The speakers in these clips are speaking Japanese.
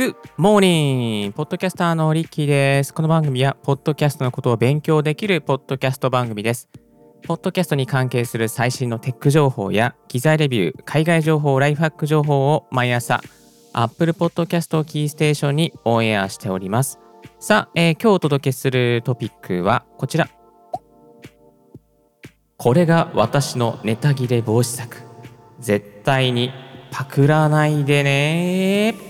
Good morning! ポッドキャスターのリッキーです。この番組は、ポッドキャストのことを勉強できるポッドキャスト番組です。ポッドキャストに関係する最新のテック情報や、機材レビュー、海外情報、ライフハック情報を毎朝、Apple Podcast をキーステーションにオンエアしております。さあ、えー、今日お届けするトピックはこちら。これが私のネタ切れ防止策。絶対にパクらないでね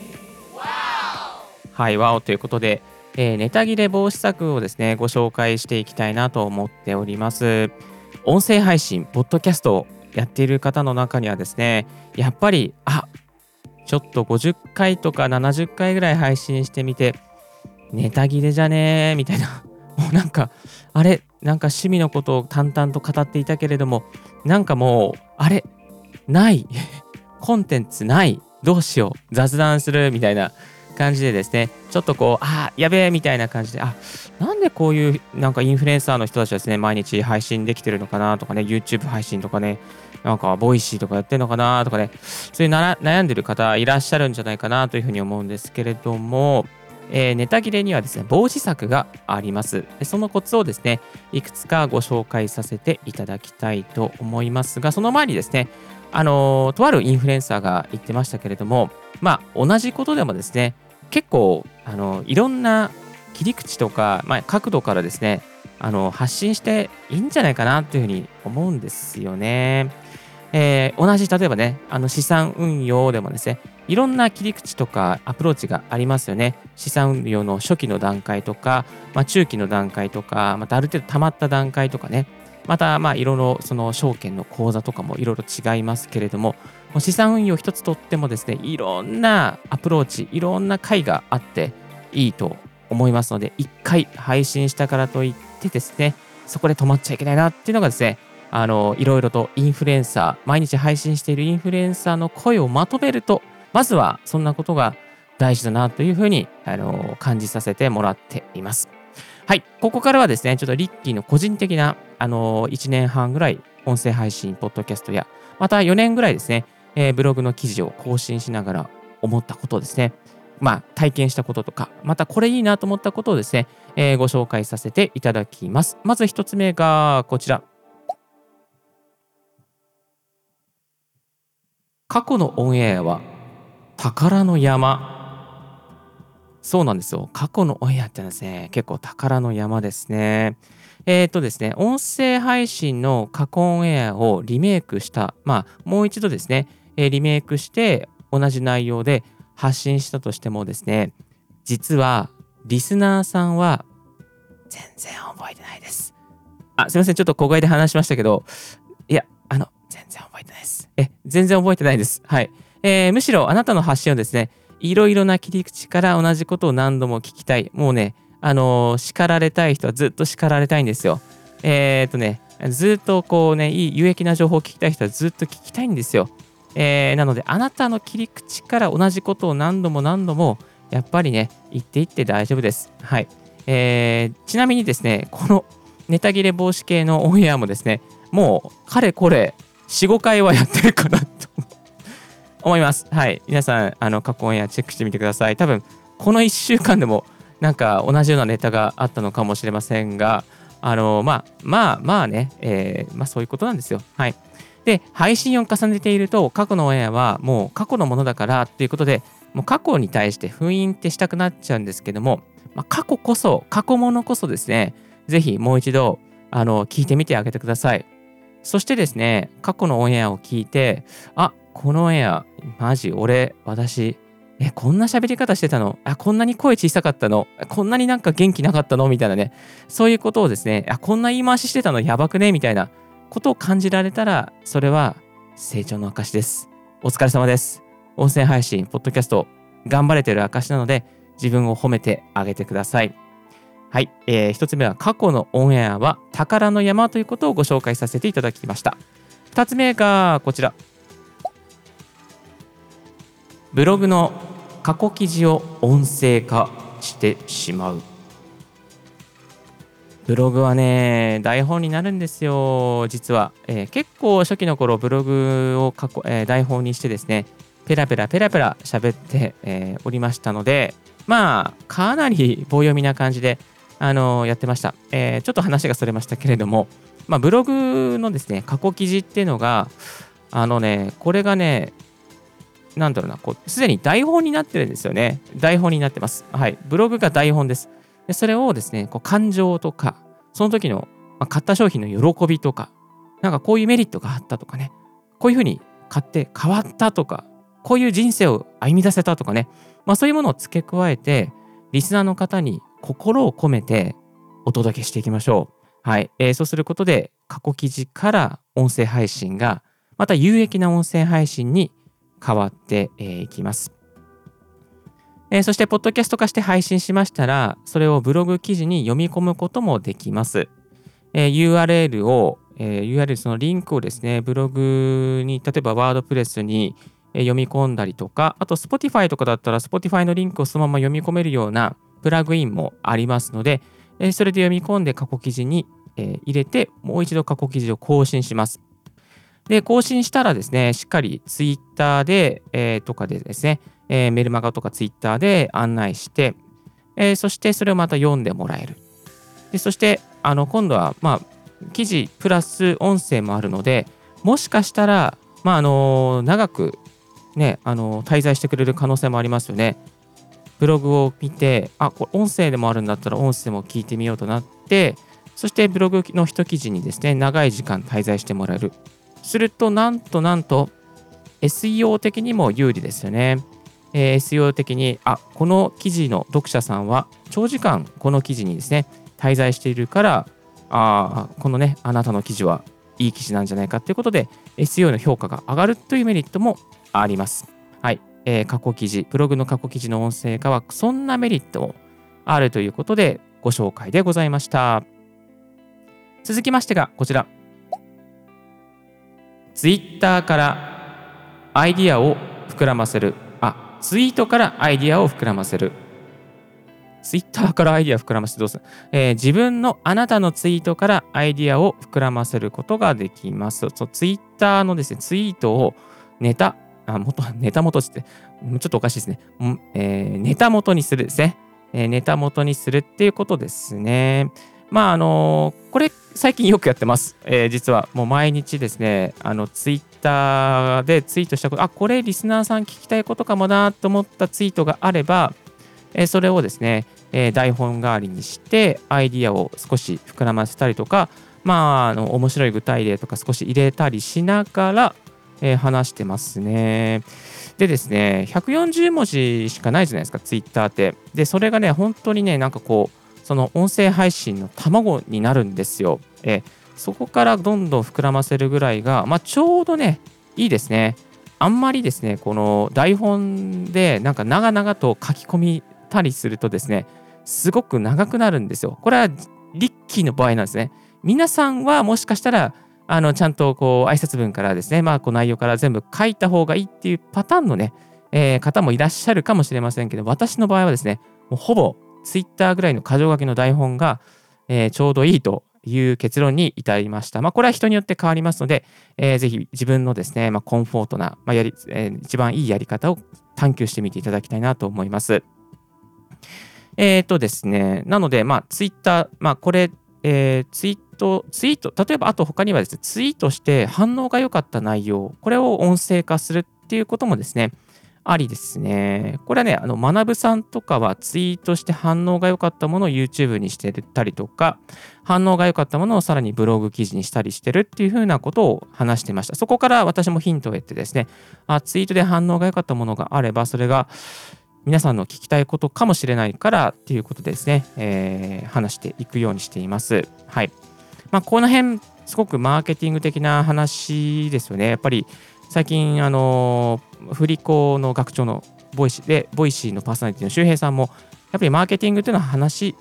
はい、ワオということで、えー、ネタ切れ防止策をですね、ご紹介していきたいなと思っております。音声配信、ポッドキャストをやっている方の中にはですね、やっぱり、あちょっと50回とか70回ぐらい配信してみて、ネタ切れじゃねーみたいな、もうなんか、あれ、なんか趣味のことを淡々と語っていたけれども、なんかもう、あれ、ない。コンテンツない。どうしよう。雑談する。みたいな。感じでですねちょっとこうあやべえみたいな感じであなんでこういうなんかインフルエンサーの人たちはですね毎日配信できてるのかなとかね YouTube 配信とかねなんか Voicy とかやってるのかなとかねそういう悩んでる方いらっしゃるんじゃないかなというふうに思うんですけれどもえー、ネタ切れにはですね、防止策があります。そのコツをですね、いくつかご紹介させていただきたいと思いますが、その前にですね、あのとあるインフルエンサーが言ってましたけれども、まあ、同じことでもですね、結構、あのいろんな切り口とか、まあ、角度からですね、あの発信していいんじゃないかなというふうに思うんですよね。えー、同じ例えばね、あの資産運用でもですね、いろんな切り口とかアプローチがありますよね。資産運用の初期の段階とか、まあ、中期の段階とか、またある程度溜まった段階とかね、また、まあ、いろいろその証券の口座とかもいろいろ違いますけれども、資産運用一つとってもですね、いろんなアプローチ、いろんな回があっていいと思いますので、一回配信したからといってですね、そこで止まっちゃいけないなっていうのがですね、あの、いろいろとインフルエンサー、毎日配信しているインフルエンサーの声をまとめると、まずはそんなことが大事だなというふうに、あの、感じさせてもらっています。はい、ここからはですね、ちょっとリッキーの個人的な、あの、1年半ぐらい音声配信、ポッドキャストや、また4年ぐらいですね、えー、ブログの記事を更新しながら思ったことですね、まあ、体験したこととか、またこれいいなと思ったことをですね、えー、ご紹介させていただきます。まず1つ目がこちら。過去のオンエアは宝の山そうなんですよ。過去のオンエアってのはですね、結構宝の山ですね。えっ、ー、とですね、音声配信の過去オンエアをリメイクした、まあ、もう一度ですね、え、リメイクして同じ内容で発信したとしてもですね、実はリスナーさんは全然覚えてないです。あ、すいません、ちょっと小声で話しましたけど、いや、あの、全然覚えてないです。え、全然覚えてないです。はい。えー、むしろあなたの発信をですね、いろいろな切り口から同じことを何度も聞きたい。もうね、あのー、叱られたい人はずっと叱られたいんですよ。えー、っとね、ずっとこうね、いい有益な情報を聞きたい人はずっと聞きたいんですよ。えー、なので、あなたの切り口から同じことを何度も何度も、やっぱりね、言っていって大丈夫です。はい。えー、ちなみにですね、このネタ切れ防止系のオンエアもですね、もう、かれこれ、4、5回はやってるかなと思います。はい。皆さん、あの、過去オンエアチェックしてみてください。多分、この1週間でも、なんか同じようなネタがあったのかもしれませんが、あの、まあ、まあ、まあね、えー、まあそういうことなんですよ。はい。で、配信を重ねていると、過去のオンエアはもう過去のものだからっていうことで、もう過去に対して封印ってしたくなっちゃうんですけども、まあ、過去こそ、過去ものこそですね、ぜひもう一度、あの、聞いてみてあげてください。そしてですね、過去のオンエアを聞いて、あ、このオンエア、マジ、俺、私、え、こんな喋り方してたの？あ、こんなに声小さかったの？こんなになんか元気なかったの？みたいなね。そういうことをですね、あ、こんな言い回ししてたの？やばくね？みたいなことを感じられたら、それは成長の証です。お疲れ様です。音声配信、ポッドキャスト、頑張れてる証なので、自分を褒めてあげてください。はい。えー、一つ目は過去のオンエアは宝の山ということをご紹介させていただきました。二つ目がこちら。ブログの過去記事を音声化してしまうブログはね台本になるんですよ実は、えー、結構初期の頃ブログを過去、えー、台本にしてですねペラペラペラペラ喋って、えー、おりましたので、まあ、かなり棒読みな感じで、あのー、やってました、えー。ちょっと話がそれましたけれども、まあ、ブログのですね、過去記事っていうのが、あのね、これがね、なんだろうな、こう、すでに台本になってるんですよね。台本になってます。はい。ブログが台本です。でそれをですね、こう感情とか、その時の、まあ、買った商品の喜びとか、なんかこういうメリットがあったとかね、こういうふうに買って変わったとか、こういう人生を歩み出せたとかね、まあ、そういうものを付け加えて、リスナーの方に心を込めてお届けしていきましょう。はい。えー、そうすることで、過去記事から音声配信が、また有益な音声配信に変わっていきます。えー、そして、ポッドキャスト化して配信しましたら、それをブログ記事に読み込むこともできます。えー、URL を、えー、URL そのリンクをですね、ブログに、例えばワードプレスに読み込んだりとか、あと Spotify とかだったら Spotify のリンクをそのまま読み込めるようなプラグインもありますので、えそれで読み込んで過去記事に、え入れて、もう一度過去記事を更新します。で、更新したらですね、しっかり Twitter で、え、とかでですね、えー、メルマガとか Twitter で案内して、えー、そしてそれをまた読んでもらえる。でそして、あの今度は、まあ、記事プラス音声もあるので、もしかしたら、まあ、あの長くね、あの滞在してくれる可能性もありますよね。ブログを見て、あ、これ音声でもあるんだったら音声も聞いてみようとなって、そしてブログの一記事にですね、長い時間滞在してもらえる。すると、なんとなんと、SEO 的にも有利ですよね。えー、SEO 的に、あ、この記事の読者さんは長時間この記事にですね、滞在しているから、あこのね、あなたの記事はいい記事なんじゃないかということで、SEO の評価が上がるというメリットもあります。はい。えー、過去記事、ブログの過去記事の音声化は、そんなメリットもあるということで、ご紹介でございました。続きましてが、こちら。Twitter からアイディアを膨らませる。ツイートからアイディアを膨らませる。ツイッターからアイディア膨らませてどうする、えー、自分のあなたのツイートからアイディアを膨らませることができます。そうツイッターのですね、ツイートをネタ、あ、元、ネタ元って、ちょっとおかしいですね。えー、ネタ元にするですね。えー、ネタ元にするっていうことですね。まあ、あの、これ、最近よくやってます。えー、実は、もう毎日ですね、あの、ツイッターでツイートしたこと、あ、これリスナーさん聞きたいことかもなと思ったツイートがあれば、え、それをですね、え、台本代わりにして、アイディアを少し膨らませたりとか、まあ、あの面白い具体例とか少し入れたりしながら、え、話してますね。でですね、140文字しかないじゃないですか、ツイッターって。で、それがね、本当にね、なんかこう、その音声配信の卵になるんですよ。えー、そこからどんどん膨らませるぐらいが、まあ、ちょうどね、いいですね。あんまりですね、この台本でなんか長々と書き込みたりするとですね、すごく長くなるんですよ。これはリッキーの場合なんですね。皆さんはもしかしたらあのちゃんとこう挨拶文からですね、まあ、こう内容から全部書いた方がいいっていうパターンのね、えー、方もいらっしゃるかもしれませんけど、私の場合はですね、もうほぼ Twitter ぐらいの箇条書きの台本が、えー、ちょうどいいという結論に至りました。まあ、これは人によって変わりますので、えー、ぜひ自分のですね、まあ、コンフォートな、まあやりえー、一番いいやり方を探求してみていただきたいなと思います。えっ、ー、とですね、なので、まあ、ツイッター、まあ、これ、えー、ツイート、ツイート、例えばあと他にはですね、ツイートして反応が良かった内容、これを音声化するっていうこともですね、ありですね。これはね、あの、学さんとかはツイートして反応が良かったものを YouTube にしてたりとか、反応が良かったものをさらにブログ記事にしたりしてるっていうふうなことを話してました。そこから私もヒントを得てですね、あツイートで反応が良かったものがあれば、それが皆さんの聞きたいことかもしれないからっていうことですね、えー、話していくようにしています。はい。まあ、この辺、すごくマーケティング的な話ですよね。やっぱり最近、あの、振り子の学長の Voicy で、 Voicy のパーソナリティの周平さんも、やっぱりマーケティングというのは話、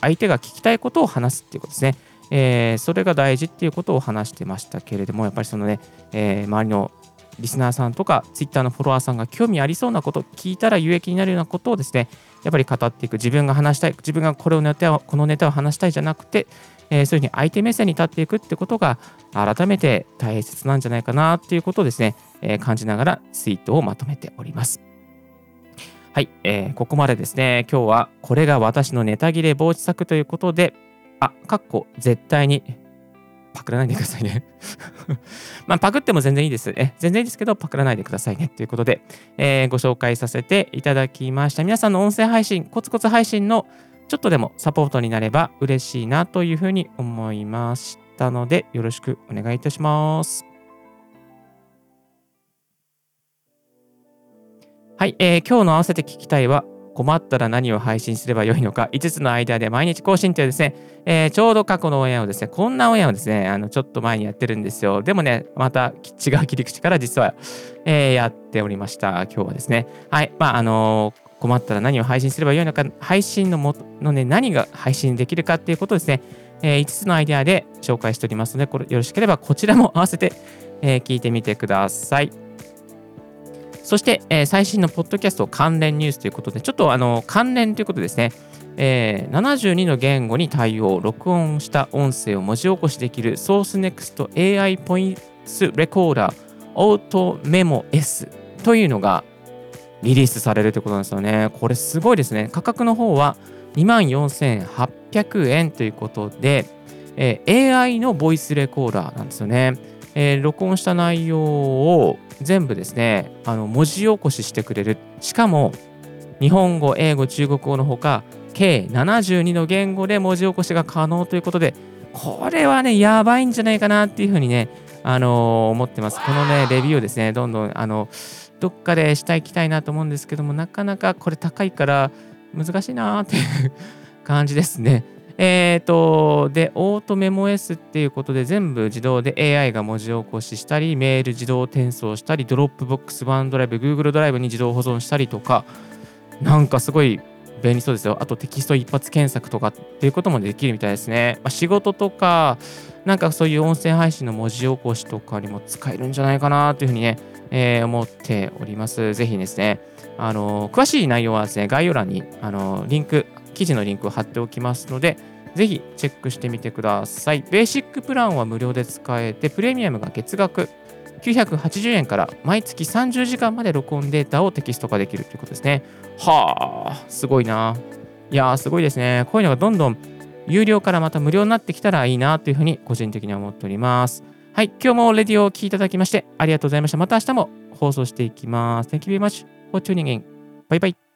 相手が聞きたいことを話すっていうことですね。えー、それが大事っていうことを話してましたけれども、やっぱりそのね、えー、周りのリスナーさんとか、ツイッターのフォロワーさんが興味ありそうなこと、聞いたら有益になるようなことをですね、やっぱり語っていく。自分が話したい。自分がこれをネタをこのネタを話したいじゃなくて、えー、そういうふうに相手目線に立っていくってことが改めて大切なんじゃないかなっていうことをですね、えー、感じながらツイートをまとめております。はい、えー、ここまでですね、今日はこれが私のネタ切れ防止策ということで、あ、かっこ絶対にパクらないでくださいね まあ、パクっても全然いいです。え全然いいですけど、パクらないでくださいね。ということで、えー、ご紹介させていただきました。皆さんの音声配信、コツコツ配信のちょっとでもサポートになれば嬉しいなというふうに思いましたので、よろしくお願いいたします。はい、えー、今日の合わせて聞きたいは、困ったら何を配信すればよいのか、5つのアイデアで毎日更新というですね、えー、ちょうど過去のオンエアをですね、こんなオンエアをですね、あのちょっと前にやってるんですよ。でもね、また違う切り口から実は、えー、やっておりました。今日はですね。はい、まあ、あのー、困ったら何を配信すればよいのか、配信のものね、何が配信できるかっていうことですね、えー、5つのアイデアで紹介しておりますので、これよろしければこちらも合わせて、え、聞いてみてください。そして、えー、最新のポッドキャスト関連ニュースということで、ちょっとあの関連ということですね、えー、72の言語に対応、録音した音声を文字起こしできる SourceNext AI ポイントレコーダーオートメモ S というのがリリースされるということなんですよね。これすごいですね。価格の方は24,800円ということで、えー、AI のボイスレコーダーなんですよね。えー、録音した内容を全部ですね、あの文字起こししてくれる。しかも、日本語、英語、中国語のほか、計72の言語で文字起こしが可能ということで、これはね、やばいんじゃないかなっていうふうにね、あのー、思ってます。このね、レビューをですね、どんどん、あの、どっかでしたいきたいなと思うんですけども、なかなかこれ高いから難しいなーっていう感じですね。えっ、ー、と、で、オートメモ S っていうことで全部自動で AI が文字起こししたり、メール自動転送したり、 Dropbox、 OneDrive、Google ドライブに自動保存したりとか、なんかすごい便利そうですよ。あとテキスト一発検索とかっていうこともできるみたいですね。まあ、仕事とか、なんかそういう音声配信の文字起こしとかにも使えるんじゃないかなというふうにね、えー、思っております。ぜひですね、あの詳しい内容はですね、概要欄にあのリンク、記事のリンクを貼っておきますので、ぜひチェックしてみてください。ベーシックプランは無料で使えて、プレミアムが月額980円から毎月30時間まで録音データをテキスト化できるということですね。はあ、すごいな。いやー、すごいですね。こういうのがどんどん有料からまた無料になってきたらいいなというふうに個人的には思っております。はい、今日もレディオを聴いていただきましてありがとうございました。また明日も放送していきます。Thank you very much for tuning in. バイバイ。